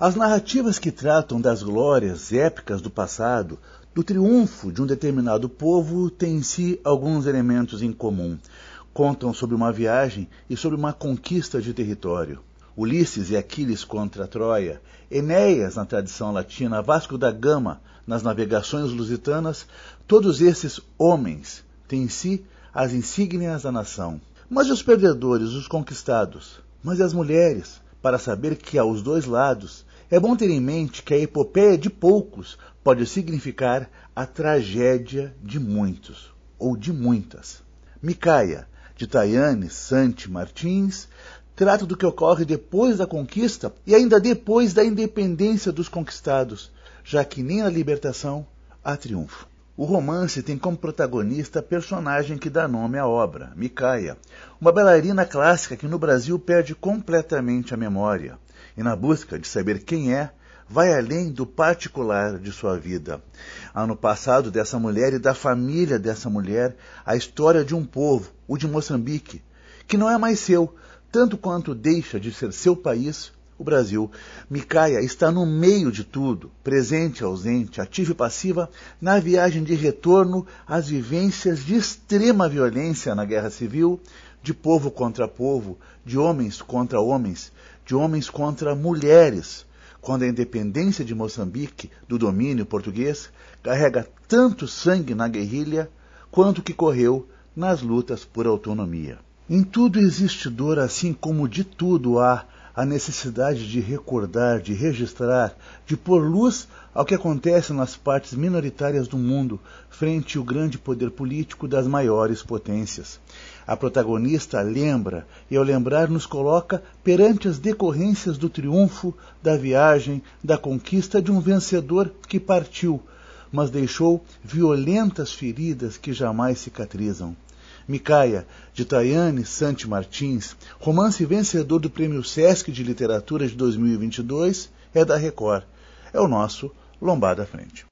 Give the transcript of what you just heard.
As narrativas que tratam das glórias épicas do passado, do triunfo de um determinado povo, têm em si alguns elementos em comum. Contam sobre uma viagem e sobre uma conquista de território. Ulisses e Aquiles contra Troia, Enéas na tradição latina, Vasco da Gama nas navegações lusitanas, todos esses homens têm em si as insígnias da nação. Mas e os perdedores, os conquistados? Mas e as mulheres? Para saber que aos dois lados é bom ter em mente que a epopeia de poucos pode significar a tragédia de muitos, ou de muitas. Micaia, de Tayane Santi Martins, trata do que ocorre depois da conquista e ainda depois da independência dos conquistados, já que nem na libertação há triunfo. O romance tem como protagonista a personagem que dá nome à obra, Micaia, uma bailarina clássica que no Brasil perde completamente a memória e, na busca de saber quem é, vai além do particular de sua vida. Há no passado dessa mulher e da família dessa mulher a história de um povo, o de Moçambique, que não é mais seu, tanto quanto deixa de ser seu país o Brasil. Micaia está no meio de tudo, presente ausente, ativa e passiva, na viagem de retorno às vivências de extrema violência na guerra civil, de povo contra povo, de homens contra homens, de homens contra mulheres, quando a independência de Moçambique do domínio português carrega tanto sangue na guerrilha quanto que correu nas lutas por autonomia. Em tudo existe dor, assim como de tudo há a necessidade de recordar, de registrar, de pôr luz ao que acontece nas partes minoritárias do mundo frente ao grande poder político das maiores potências. A protagonista lembra e, ao lembrar, nos coloca perante as decorrências do triunfo, da viagem, da conquista de um vencedor que partiu, mas deixou violentas feridas que jamais cicatrizam. Micaia, de Tayane Santi Martins, romance vencedor do Prêmio Sesc de Literatura de 2022, é da Record. É o nosso Lombada Frente.